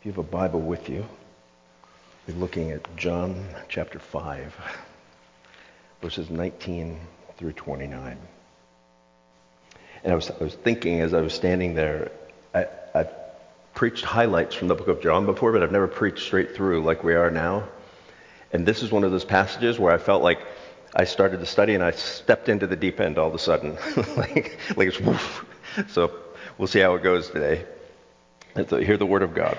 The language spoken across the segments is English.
If you have a Bible with you, we're looking at John chapter 5, verses 19 through 29. And I was, I was thinking as I was standing there, I, I preached highlights from the book of John before, but I've never preached straight through like we are now. And this is one of those passages where I felt like I started to study and I stepped into the deep end all of a sudden. like, like it's woof. So we'll see how it goes today. And so uh, hear the word of God.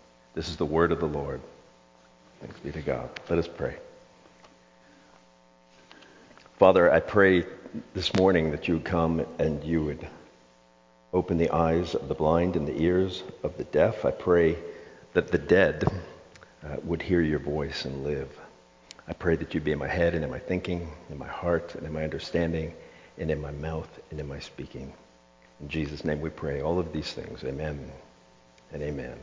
This is the word of the Lord. Thanks be to God. Let us pray. Father, I pray this morning that you would come and you would open the eyes of the blind and the ears of the deaf. I pray that the dead uh, would hear your voice and live. I pray that you'd be in my head and in my thinking, in my heart and in my understanding, and in my mouth and in my speaking. In Jesus' name we pray all of these things. Amen and amen.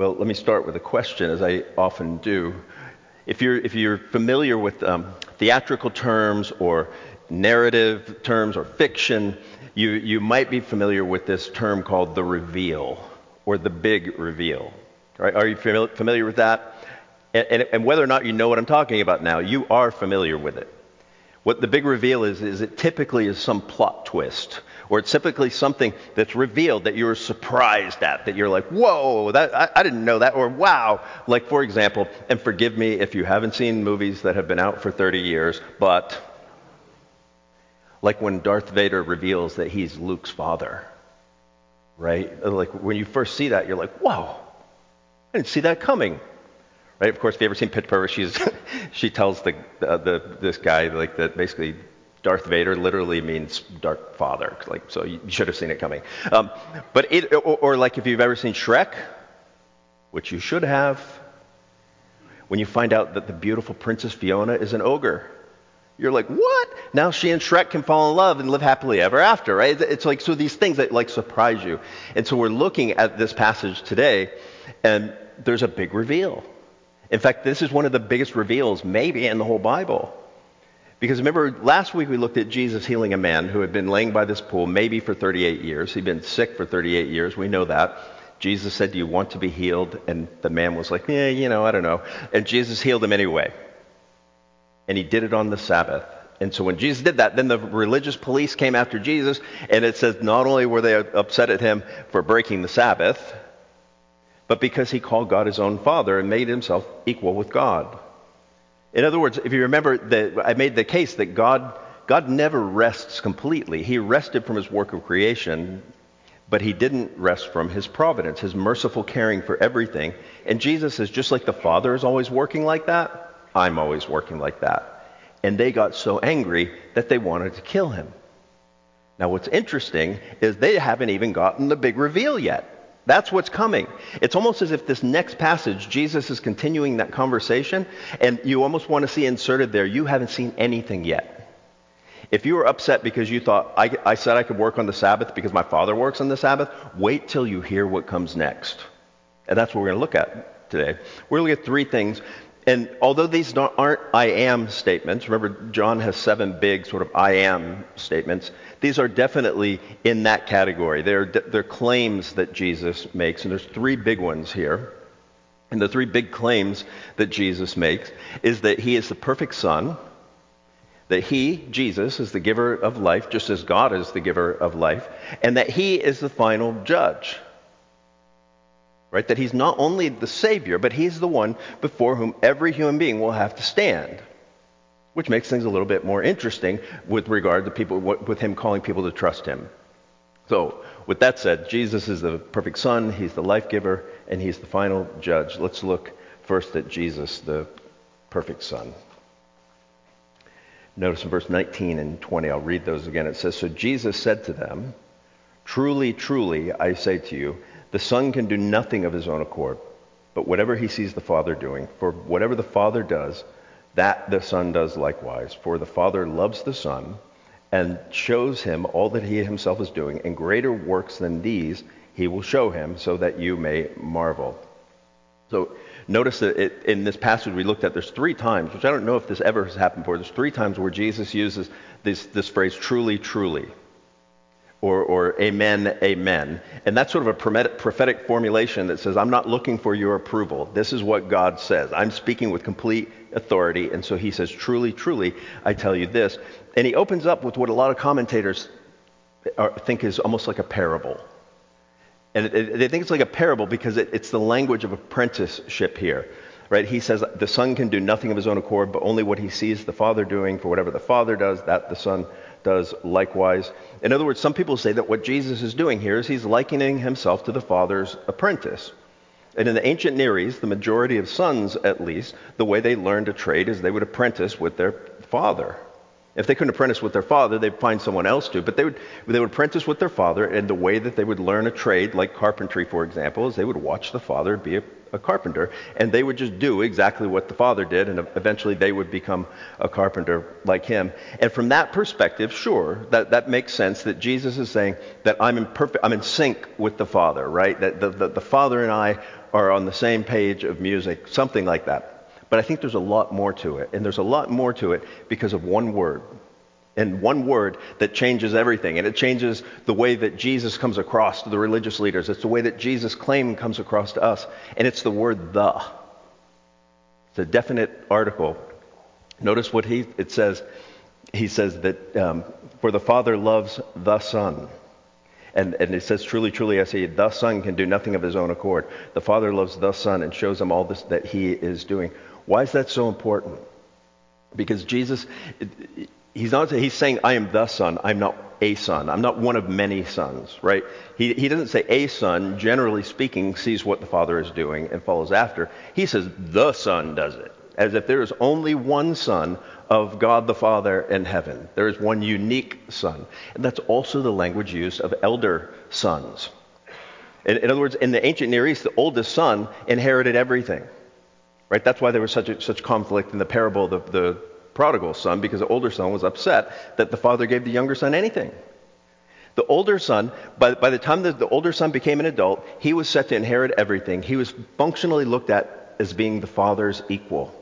Well, let me start with a question, as I often do. If you're, if you're familiar with um, theatrical terms or narrative terms or fiction, you, you might be familiar with this term called the reveal or the big reveal. Right? Are you familiar with that? And, and, and whether or not you know what I'm talking about now, you are familiar with it. What the big reveal is, is it typically is some plot twist or it's typically something that's revealed that you're surprised at, that you're like, whoa, that, I, I didn't know that, or wow. Like, for example, and forgive me if you haven't seen movies that have been out for 30 years, but like when Darth Vader reveals that he's Luke's father, right? Like when you first see that, you're like, whoa, I didn't see that coming. Right? Of course, if you ever seen Pitch Perfect, she's, she tells the, uh, the, this guy like that basically Darth Vader literally means dark father, like so you should have seen it coming. Um, but it, or, or like if you've ever seen Shrek, which you should have, when you find out that the beautiful Princess Fiona is an ogre, you're like, what? Now she and Shrek can fall in love and live happily ever after, right? It's like so these things that like surprise you, and so we're looking at this passage today, and there's a big reveal. In fact, this is one of the biggest reveals maybe in the whole Bible. Because remember, last week we looked at Jesus healing a man who had been laying by this pool maybe for 38 years. He'd been sick for 38 years. We know that. Jesus said, Do you want to be healed? And the man was like, Yeah, you know, I don't know. And Jesus healed him anyway. And he did it on the Sabbath. And so when Jesus did that, then the religious police came after Jesus, and it says not only were they upset at him for breaking the Sabbath, but because he called God his own Father and made himself equal with God. In other words, if you remember that I made the case that God, God never rests completely. He rested from his work of creation, but he didn't rest from his providence, his merciful caring for everything. And Jesus is just like the Father is always working like that, I'm always working like that. And they got so angry that they wanted to kill him. Now, what's interesting is they haven't even gotten the big reveal yet. That's what's coming. It's almost as if this next passage, Jesus is continuing that conversation, and you almost want to see inserted there, you haven't seen anything yet. If you were upset because you thought, I, I said I could work on the Sabbath because my father works on the Sabbath, wait till you hear what comes next. And that's what we're going to look at today. We're going to look at three things And although these aren't I am statements, remember John has seven big sort of I am statements, these are definitely in that category. They're, they're claims that Jesus makes, and there's three big ones here. And the three big claims that Jesus makes is that he is the perfect son, that he, Jesus, is the giver of life, just as God is the giver of life, and that he is the final judge. Right? That he's not only the Savior, but he's the one before whom every human being will have to stand. Which makes things a little bit more interesting with regard to people, with him calling people to trust him. So, with that said, Jesus is the perfect Son, he's the life giver, and he's the final judge. Let's look first at Jesus, the perfect Son. Notice in verse 19 and 20, I'll read those again. It says, So Jesus said to them, Truly, truly, I say to you, the Son can do nothing of his own accord, but whatever he sees the Father doing. For whatever the Father does, that the Son does likewise. For the Father loves the Son and shows him all that he himself is doing, and greater works than these he will show him, so that you may marvel. So notice that it, in this passage we looked at, there's three times, which I don't know if this ever has happened before. There's three times where Jesus uses this, this phrase, truly, truly or, or amen, amen. And that's sort of a prophetic formulation that says, I'm not looking for your approval. This is what God says. I'm speaking with complete authority. And so he says, Truly, truly, I tell you this. And he opens up with what a lot of commentators are, think is almost like a parable. And it, it, they think it's like a parable because it, it's the language of apprenticeship here. Right? He says the son can do nothing of his own accord, but only what he sees the father doing. For whatever the father does, that the son does likewise. In other words, some people say that what Jesus is doing here is he's likening himself to the father's apprentice. And in the ancient Near East, the majority of sons, at least, the way they learned a trade is they would apprentice with their father. If they couldn't apprentice with their father, they'd find someone else to. But they would, they would apprentice with their father, and the way that they would learn a trade, like carpentry, for example, is they would watch the father be a a carpenter, and they would just do exactly what the father did, and eventually they would become a carpenter like him. And from that perspective, sure, that, that makes sense that Jesus is saying that I'm in perfect, I'm in sync with the Father, right? That the, the, the Father and I are on the same page of music, something like that. But I think there's a lot more to it, and there's a lot more to it because of one word, and one word that changes everything. And it changes the way that Jesus comes across to the religious leaders. It's the way that Jesus' claim comes across to us. And it's the word the. It's a definite article. Notice what he it says. He says that um, for the Father loves the Son. And, and it says, truly, truly, I say, the Son can do nothing of his own accord. The Father loves the Son and shows him all this that he is doing. Why is that so important? Because Jesus, he's not he's saying I am the son. I'm not a son. I'm not one of many sons, right? He, he doesn't say a son, generally speaking, sees what the father is doing and follows after. He says the son does it, as if there is only one son of God the Father in heaven. There is one unique son. And that's also the language used of elder sons. In, in other words, in the ancient Near East, the oldest son inherited everything. Right? That's why there was such a, such conflict in the parable of the, the prodigal son because the older son was upset that the father gave the younger son anything. The older son, by, by the time the, the older son became an adult, he was set to inherit everything. He was functionally looked at as being the father's equal.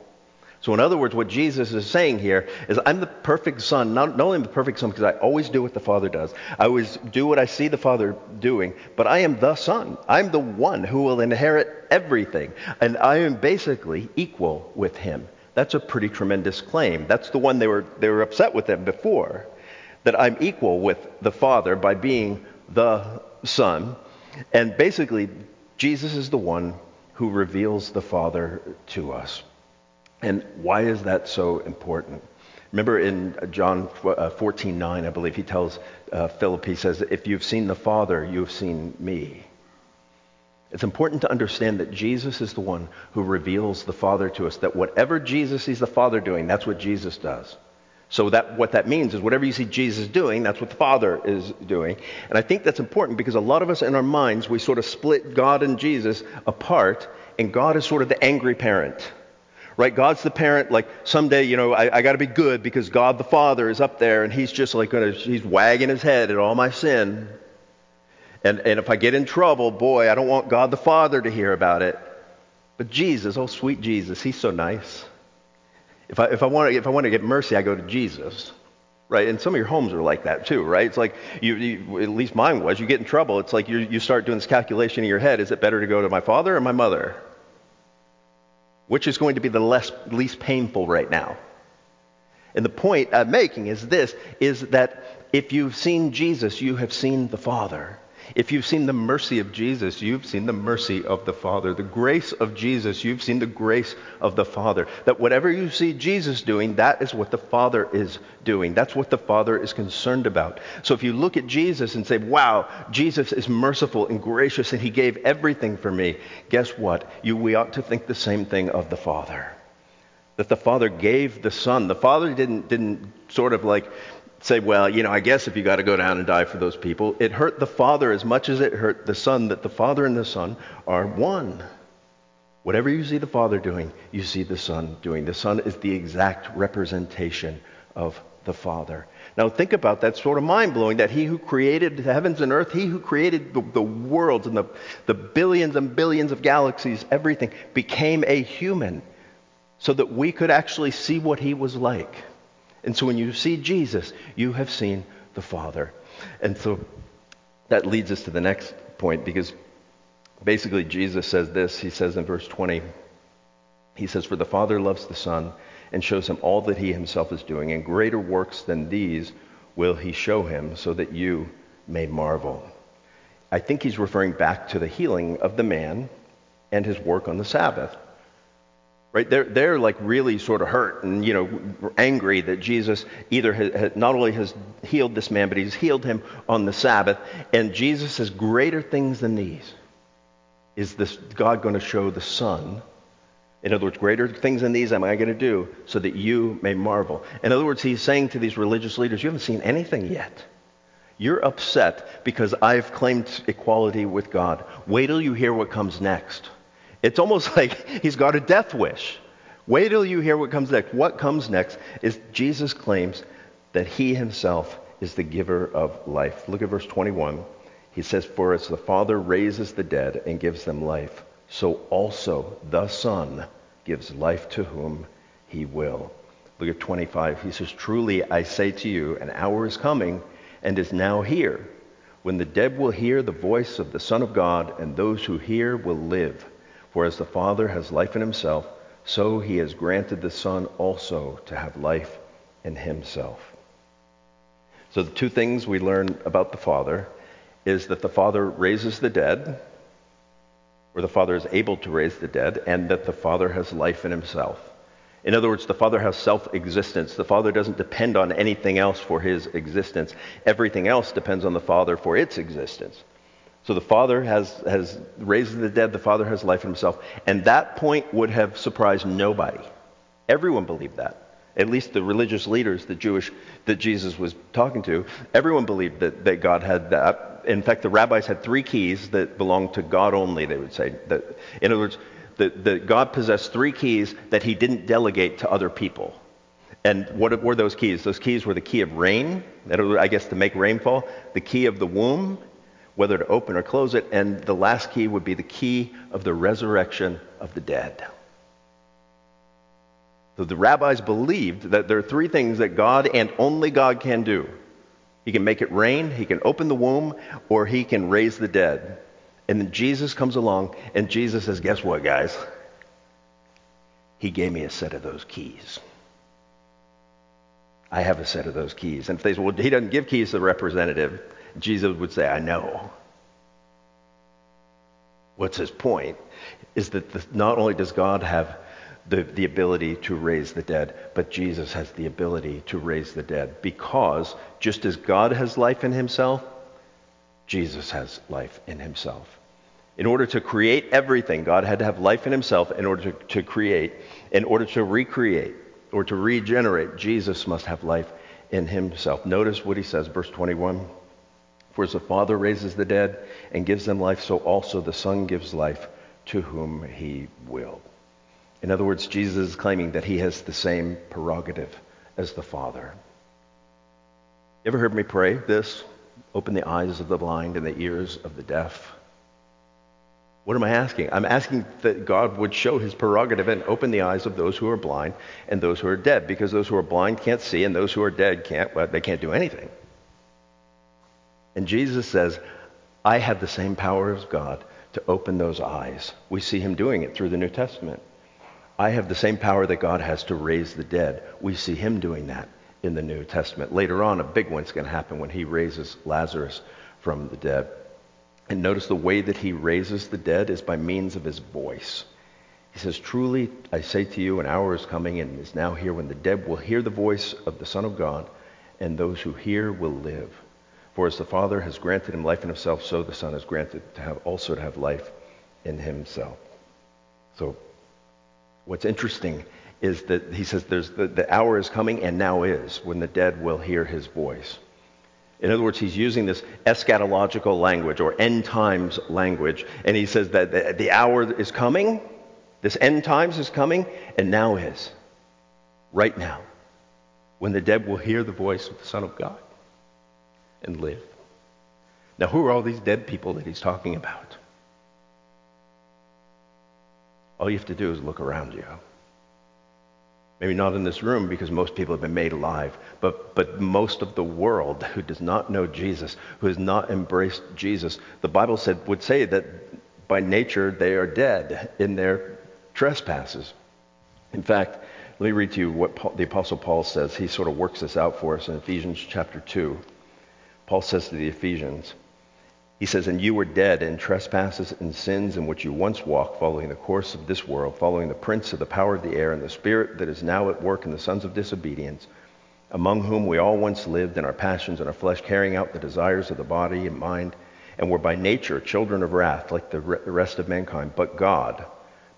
So, in other words, what Jesus is saying here is, I'm the perfect son, not, not only am the perfect son because I always do what the Father does, I always do what I see the Father doing, but I am the son. I'm the one who will inherit everything. And I am basically equal with him. That's a pretty tremendous claim. That's the one they were, they were upset with him before. That I'm equal with the Father by being the Son. And basically, Jesus is the one who reveals the Father to us. And why is that so important? Remember in John uh, 14 9, I believe, he tells uh, Philip, he says, If you've seen the Father, you've seen me. It's important to understand that Jesus is the one who reveals the Father to us, that whatever Jesus sees the Father doing, that's what Jesus does. So that what that means is whatever you see Jesus doing, that's what the Father is doing. And I think that's important because a lot of us in our minds, we sort of split God and Jesus apart, and God is sort of the angry parent. Right? God's the parent, like someday, you know, I, I got to be good because God the Father is up there and he's just like to, he's wagging his head at all my sin. And, and if I get in trouble, boy, I don't want God the Father to hear about it. But Jesus, oh sweet Jesus, he's so nice. If I, if I, want, to, if I want to get mercy, I go to Jesus. Right? And some of your homes are like that too, right? It's like, you, you at least mine was, you get in trouble. It's like you, you start doing this calculation in your head. Is it better to go to my father or my mother? Which is going to be the less, least painful right now? And the point I'm making is this, is that if you've seen Jesus, you have seen the Father. If you've seen the mercy of Jesus, you've seen the mercy of the Father. The grace of Jesus, you've seen the grace of the Father. That whatever you see Jesus doing, that is what the Father is doing. That's what the Father is concerned about. So if you look at Jesus and say, wow, Jesus is merciful and gracious and he gave everything for me, guess what? You, we ought to think the same thing of the Father. That the Father gave the Son. The Father didn't, didn't sort of like, say, well, you know, I guess if you got to go down and die for those people, it hurt the Father as much as it hurt the Son that the Father and the Son are one. Whatever you see the Father doing, you see the Son doing. The Son is the exact representation of the Father. Now think about that sort of mind blowing that he who created the heavens and earth, he who created the, the worlds and the, the billions and billions of galaxies, everything, became a human so that we could actually see what he was like. And so when you see Jesus, you have seen the Father. And so that leads us to the next point because basically Jesus says this. He says in verse 20, he says, For the Father loves the Son and shows him all that he himself is doing, and greater works than these will he show him so that you may marvel. I think he's referring back to the healing of the man and his work on the Sabbath right? They're, they're like really sort of hurt and you know angry that jesus either has, not only has healed this man but he's healed him on the sabbath. And jesus says greater things than these is this god going to show the son. In other words greater things than these am i going to do so that you may marvel. In other words he's saying to these religious leaders you haven't seen anything yet. You're upset because i've claimed equality with god. Wait till you hear what comes next it's almost like he's got a death wish. Wait till you hear what comes next. What comes next is Jesus claims that he himself is the giver of life. Look at verse 21. He says, For as the Father raises the dead and gives them life, so also the Son gives life to whom he will. Look at 25. He says, Truly I say to you, an hour is coming and is now here when the dead will hear the voice of the Son of God, and those who hear will live. For as the Father has life in himself, so he has granted the Son also to have life in himself. So the two things we learn about the Father is that the Father raises the dead, or the Father is able to raise the dead, and that the Father has life in himself. In other words, the Father has self existence. The Father doesn't depend on anything else for his existence. Everything else depends on the Father for its existence. So the Father has, has raised the dead, the Father has life in himself. And that point would have surprised nobody. Everyone believed that. At least the religious leaders, the Jewish that Jesus was talking to, everyone believed that, that God had that. In fact, the rabbis had three keys that belonged to God only, they would say. That, in other words, that, that God possessed three keys that he didn't delegate to other people. And what were those keys? Those keys were the key of rain, I guess to make rainfall, the key of the womb, whether to open or close it, and the last key would be the key of the resurrection of the dead. So the rabbis believed that there are three things that God and only God can do. He can make it rain, he can open the womb, or he can raise the dead. And then Jesus comes along, and Jesus says, Guess what, guys? He gave me a set of those keys. I have a set of those keys. And if they say, Well, he doesn't give keys to the representative, Jesus would say, I know. What's his point? Is that the, not only does God have the, the ability to raise the dead, but Jesus has the ability to raise the dead because just as God has life in himself, Jesus has life in himself. In order to create everything, God had to have life in himself in order to, to create. In order to recreate or to regenerate, Jesus must have life in himself. Notice what he says, verse 21. For as the Father raises the dead and gives them life, so also the Son gives life to whom he will. In other words, Jesus is claiming that he has the same prerogative as the Father. You ever heard me pray this? Open the eyes of the blind and the ears of the deaf. What am I asking? I'm asking that God would show his prerogative and open the eyes of those who are blind and those who are dead, because those who are blind can't see and those who are dead can't, well, they can't do anything. And Jesus says, I have the same power as God to open those eyes. We see him doing it through the New Testament. I have the same power that God has to raise the dead. We see him doing that in the New Testament. Later on, a big one's going to happen when he raises Lazarus from the dead. And notice the way that he raises the dead is by means of his voice. He says, Truly, I say to you, an hour is coming and is now here when the dead will hear the voice of the Son of God, and those who hear will live. For as the Father has granted him life in himself, so the Son is granted to have also to have life in himself. So what's interesting is that he says there's the, the hour is coming and now is when the dead will hear his voice. In other words, he's using this eschatological language or end times language, and he says that the, the hour is coming, this end times is coming, and now is. Right now. When the dead will hear the voice of the Son of God and live. Now, who are all these dead people that he's talking about? All you have to do is look around you. Maybe not in this room because most people have been made alive, but, but most of the world who does not know Jesus, who has not embraced Jesus, the Bible said, would say that by nature they are dead in their trespasses. In fact, let me read to you what Paul, the Apostle Paul says. He sort of works this out for us in Ephesians chapter 2. Paul says to the Ephesians, he says, And you were dead in trespasses and sins in which you once walked, following the course of this world, following the prince of the power of the air, and the spirit that is now at work in the sons of disobedience, among whom we all once lived in our passions and our flesh, carrying out the desires of the body and mind, and were by nature children of wrath, like the rest of mankind. But God,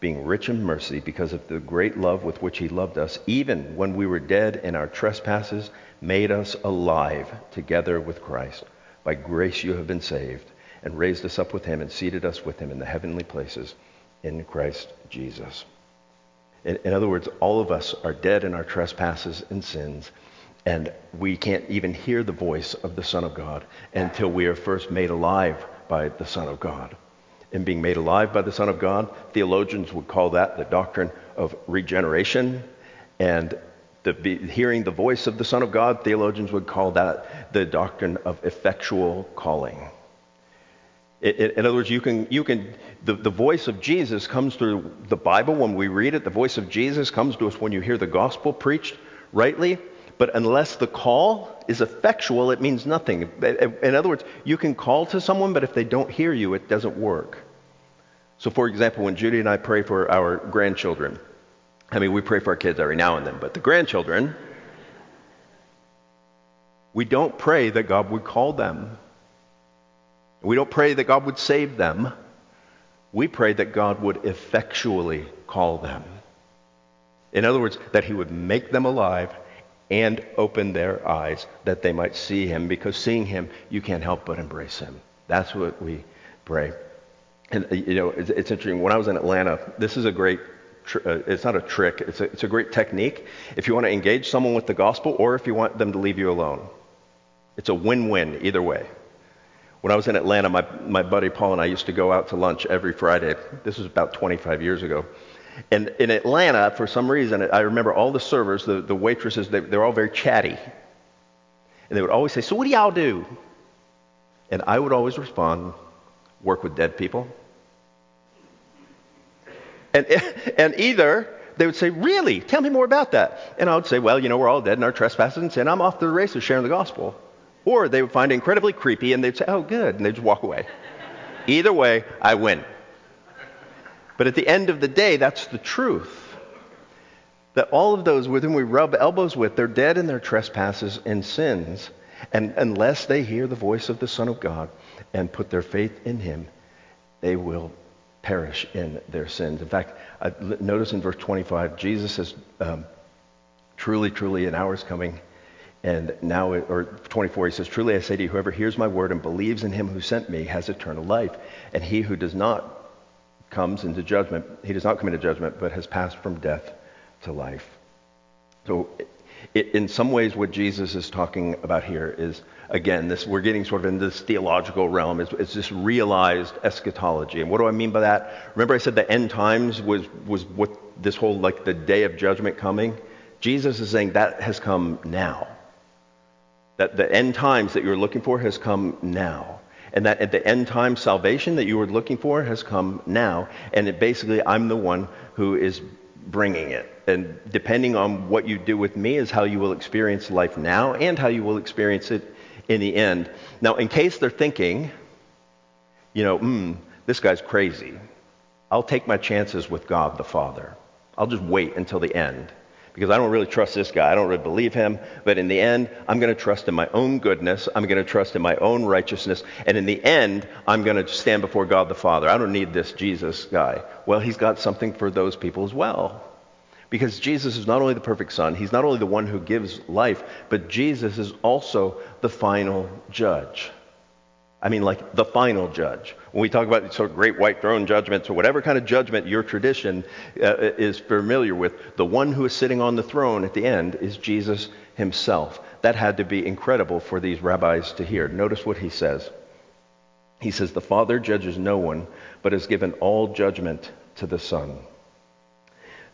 being rich in mercy, because of the great love with which He loved us, even when we were dead in our trespasses, made us alive together with Christ. By grace you have been saved, and raised us up with him, and seated us with him in the heavenly places in Christ Jesus. In, in, other words, all of us are dead in our trespasses and sins, and we can't even hear the voice of the Son of God until we are first made alive by the Son of God. And being made alive by the Son of God, theologians would call that the doctrine of regeneration. And the, hearing the voice of the Son of God, theologians would call that the doctrine of effectual calling. In other words, you can, you can the, the voice of Jesus comes through the Bible when we read it. The voice of Jesus comes to us when you hear the gospel preached rightly. But unless the call is effectual, it means nothing. In other words, you can call to someone, but if they don't hear you, it doesn't work. So, for example, when Judy and I pray for our grandchildren, I mean, we pray for our kids every now and then, but the grandchildren, we don't pray that God would call them. We don't pray that God would save them. We pray that God would effectually call them. In other words, that He would make them alive and open their eyes that they might see Him, because seeing Him, you can't help but embrace Him. That's what we pray. And, you know, it's, it's interesting. When I was in Atlanta, this is a great uh, it's not a trick, it's a, it's a great technique. If you want to engage someone with the gospel or if you want them to leave you alone, it's a win win either way. When I was in Atlanta, my, my buddy Paul and I used to go out to lunch every Friday. This was about 25 years ago. And in Atlanta, for some reason, I remember all the servers, the, the waitresses, they, they're all very chatty. And they would always say, So what do y'all do? And I would always respond, Work with dead people. And, and either they would say, Really? Tell me more about that. And I would say, Well, you know, we're all dead in our trespasses and sin. I'm off to the races sharing the gospel. Or they would find it incredibly creepy and they'd say, Oh, good. And they'd just walk away. Either way, I win. But at the end of the day, that's the truth. That all of those with whom we rub elbows with, they're dead in their trespasses and sins. And unless they hear the voice of the Son of God and put their faith in Him, they will perish in their sins. In fact, I notice in verse 25, Jesus says, um, Truly, truly, an hour is coming. And now, or 24, he says, Truly I say to you, whoever hears my word and believes in him who sent me has eternal life. And he who does not comes into judgment, he does not come into judgment, but has passed from death to life. So It, in some ways, what Jesus is talking about here is, again, this we're getting sort of in this theological realm. It's, it's this realized eschatology. And what do I mean by that? Remember, I said the end times was was what this whole like the day of judgment coming. Jesus is saying that has come now. That the end times that you're looking for has come now. And that at the end time salvation that you were looking for has come now. And it basically, I'm the one who is bringing it. And depending on what you do with me is how you will experience life now and how you will experience it in the end. Now, in case they're thinking, you know, hmm, this guy's crazy, I'll take my chances with God the Father. I'll just wait until the end because I don't really trust this guy. I don't really believe him. But in the end, I'm going to trust in my own goodness. I'm going to trust in my own righteousness. And in the end, I'm going to stand before God the Father. I don't need this Jesus guy. Well, he's got something for those people as well. Because Jesus is not only the perfect Son, he's not only the one who gives life, but Jesus is also the final judge. I mean, like the final judge. When we talk about sort great white throne judgments or whatever kind of judgment your tradition uh, is familiar with, the one who is sitting on the throne at the end is Jesus himself. That had to be incredible for these rabbis to hear. Notice what he says. He says, The Father judges no one, but has given all judgment to the Son.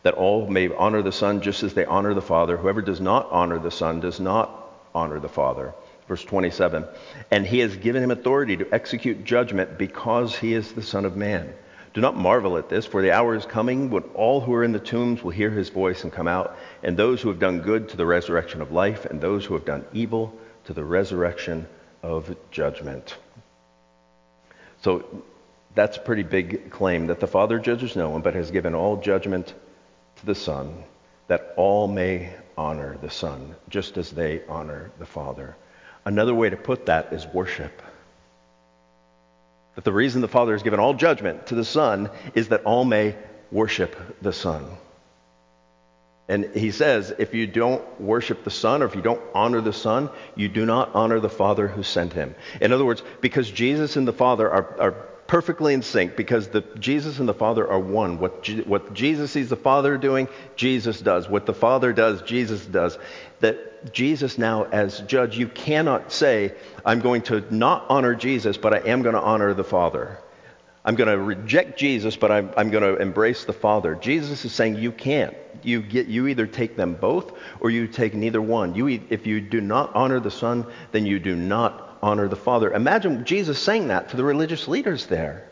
That all may honor the Son just as they honor the Father. Whoever does not honor the Son does not honor the Father. Verse 27 And he has given him authority to execute judgment because he is the Son of Man. Do not marvel at this, for the hour is coming when all who are in the tombs will hear his voice and come out, and those who have done good to the resurrection of life, and those who have done evil to the resurrection of judgment. So that's a pretty big claim that the Father judges no one, but has given all judgment to the Son, that all may honor the Son, just as they honor the Father. Another way to put that is worship. That the reason the Father has given all judgment to the Son is that all may worship the Son. And he says, if you don't worship the Son or if you don't honor the Son, you do not honor the Father who sent him. In other words, because Jesus and the Father are, are perfectly in sync, because the, Jesus and the Father are one. What, what Jesus sees the Father doing, Jesus does. What the Father does, Jesus does. That Jesus now as judge, you cannot say, I'm going to not honor Jesus, but I am going to honor the Father. I'm going to reject Jesus, but I'm, I'm going to embrace the Father. Jesus is saying you can't. You, get, you either take them both or you take neither one. You, if you do not honor the Son, then you do not honor the Father. Imagine Jesus saying that to the religious leaders there.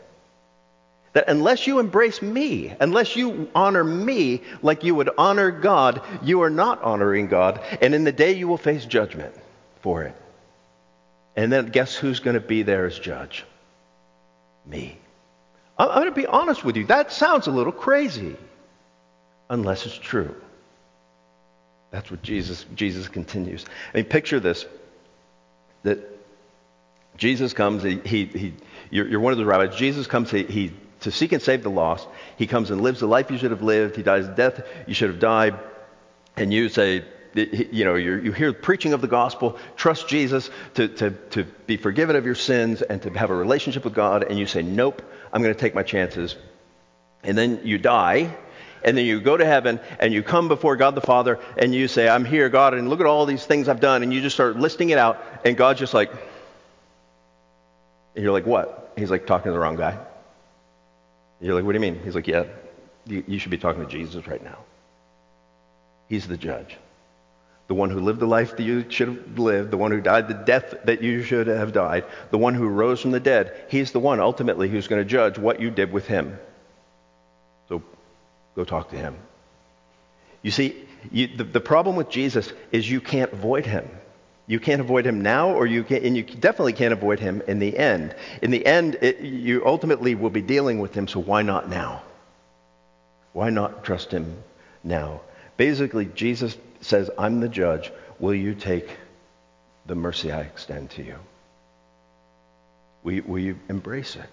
That unless you embrace me, unless you honor me like you would honor God, you are not honoring God. And in the day you will face judgment for it. And then guess who's going to be there as judge? Me. I'm going to be honest with you. That sounds a little crazy, unless it's true. That's what Jesus, Jesus continues. I mean, picture this that Jesus comes, he, he, he you're, you're, one of the rabbis. Jesus comes, he, he to seek and save the lost. He comes and lives the life you should have lived. He dies the death you should have died. And you say, you know, you hear preaching of the gospel, trust Jesus to, to, to be forgiven of your sins and to have a relationship with God. And you say, nope, I'm going to take my chances. And then you die. And then you go to heaven and you come before God the Father and you say, I'm here, God, and look at all these things I've done. And you just start listing it out. And God's just like, and you're like, what? He's like talking to the wrong guy. You're like, what do you mean? He's like, yeah, you, you should be talking to Jesus right now. He's the judge. The one who lived the life that you should have lived, the one who died the death that you should have died, the one who rose from the dead. He's the one ultimately who's going to judge what you did with him. So go talk to him. You see, you, the, the problem with Jesus is you can't avoid him. You can't avoid him now, or you can, and you definitely can't avoid him in the end. In the end, it, you ultimately will be dealing with him, so why not now? Why not trust him now? Basically, Jesus says, I'm the judge. Will you take the mercy I extend to you? Will, will you embrace it?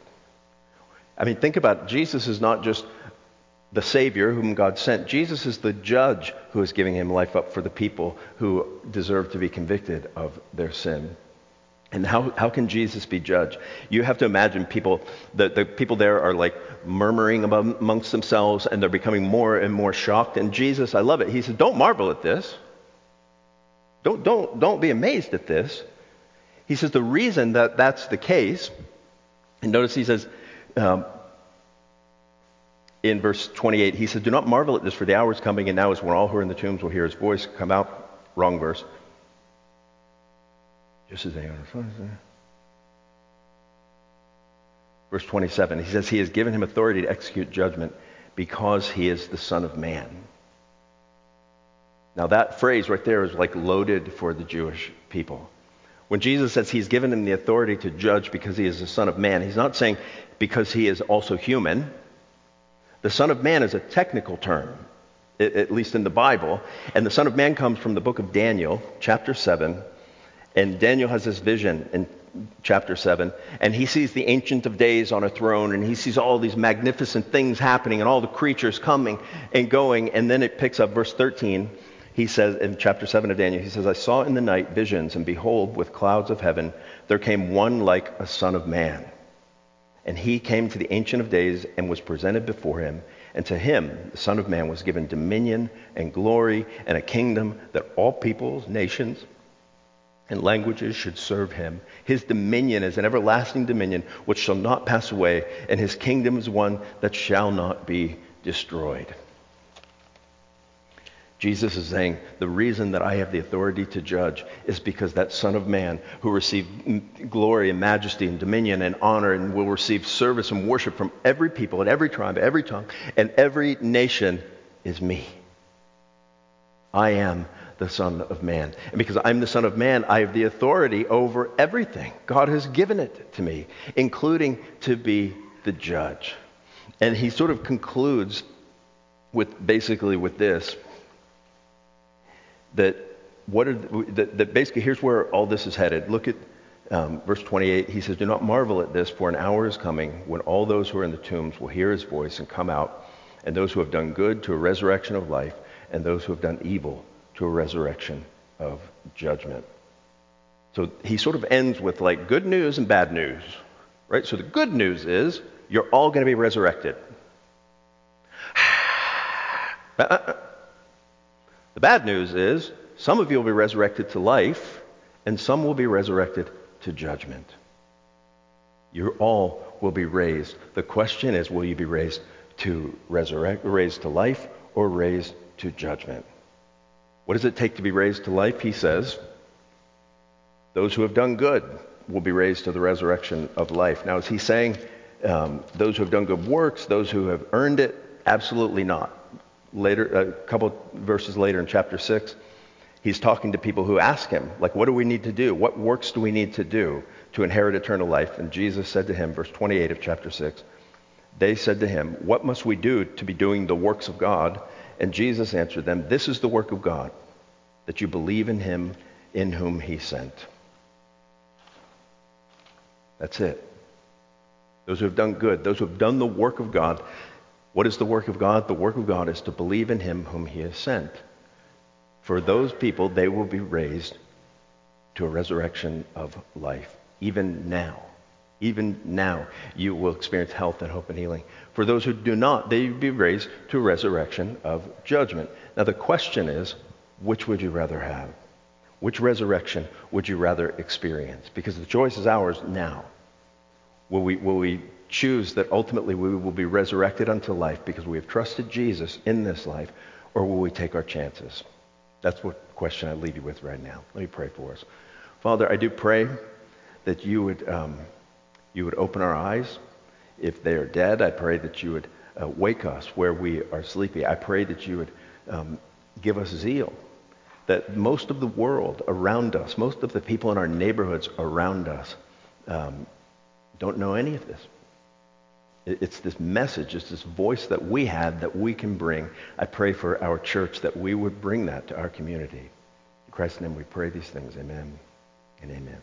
I mean, think about it. Jesus is not just the Savior whom God sent. Jesus is the judge who is giving him life up for the people who deserve to be convicted of their sin. And how, how can Jesus be judged? You have to imagine people, the, the people there are like murmuring amongst themselves and they're becoming more and more shocked. And Jesus, I love it. He said, Don't marvel at this. Don't, don't, don't be amazed at this. He says the reason that that's the case, and notice he says um, in verse 28, he says, Do not marvel at this, for the hour is coming, and now is when all who are in the tombs will hear his voice come out. Wrong verse. Just as they are. Verse 27, he says, He has given him authority to execute judgment because he is the Son of Man. Now, that phrase right there is like loaded for the Jewish people. When Jesus says he's given him the authority to judge because he is the Son of Man, he's not saying because he is also human. The Son of Man is a technical term, at least in the Bible. And the Son of Man comes from the book of Daniel, chapter 7. And Daniel has this vision in chapter 7, and he sees the Ancient of Days on a throne, and he sees all these magnificent things happening, and all the creatures coming and going. And then it picks up verse 13 he says in chapter 7 of Daniel, he says, I saw in the night visions, and behold, with clouds of heaven, there came one like a son of man. And he came to the Ancient of Days and was presented before him. And to him, the Son of Man, was given dominion and glory and a kingdom that all peoples, nations, and languages should serve him. His dominion is an everlasting dominion which shall not pass away, and his kingdom is one that shall not be destroyed. Jesus is saying, The reason that I have the authority to judge is because that Son of Man who received glory and majesty and dominion and honor and will receive service and worship from every people and every tribe, every tongue, and every nation is me. I am the Son of Man. And because I'm the Son of Man, I have the authority over everything. God has given it to me, including to be the judge. And he sort of concludes with basically with this that what are that, that basically here's where all this is headed. Look at um, verse 28. He says, "Do not marvel at this, for an hour is coming when all those who are in the tombs will hear His voice and come out, and those who have done good to a resurrection of life, and those who have done evil to a resurrection of judgment." So he sort of ends with like good news and bad news, right? So the good news is you're all going to be resurrected. Uh, uh, uh. The bad news is some of you will be resurrected to life, and some will be resurrected to judgment. You all will be raised. The question is will you be raised to resurrect, raised to life, or raised to judgment? What does it take to be raised to life? He says, those who have done good will be raised to the resurrection of life. Now, is he saying um, those who have done good works, those who have earned it? Absolutely not later, a couple verses later in chapter 6, he's talking to people who ask him, like, what do we need to do? What works do we need to do to inherit eternal life? And Jesus said to him, verse 28 of chapter 6, they said to him, What must we do to be doing the works of God? And Jesus answered them, This is the work of God, that you believe in him in whom he sent. That's it. Those who have done good, those who have done the work of God, what is the work of God? The work of God is to believe in him whom he has sent. For those people, they will be raised to a resurrection of life, even now. Even now, you will experience health and hope and healing. For those who do not, they will be raised to a resurrection of judgment. Now, the question is which would you rather have? Which resurrection would you rather experience? Because the choice is ours now. Will we, will we choose that ultimately we will be resurrected unto life because we have trusted Jesus in this life, or will we take our chances? That's what question I leave you with right now. Let me pray for us. Father, I do pray that you would, um, you would open our eyes. If they are dead, I pray that you would uh, wake us where we are sleepy. I pray that you would um, give us zeal. That most of the world around us, most of the people in our neighborhoods around us, um, don't know any of this. It's this message, it's this voice that we have that we can bring. I pray for our church that we would bring that to our community. In Christ's name we pray these things. Amen and amen.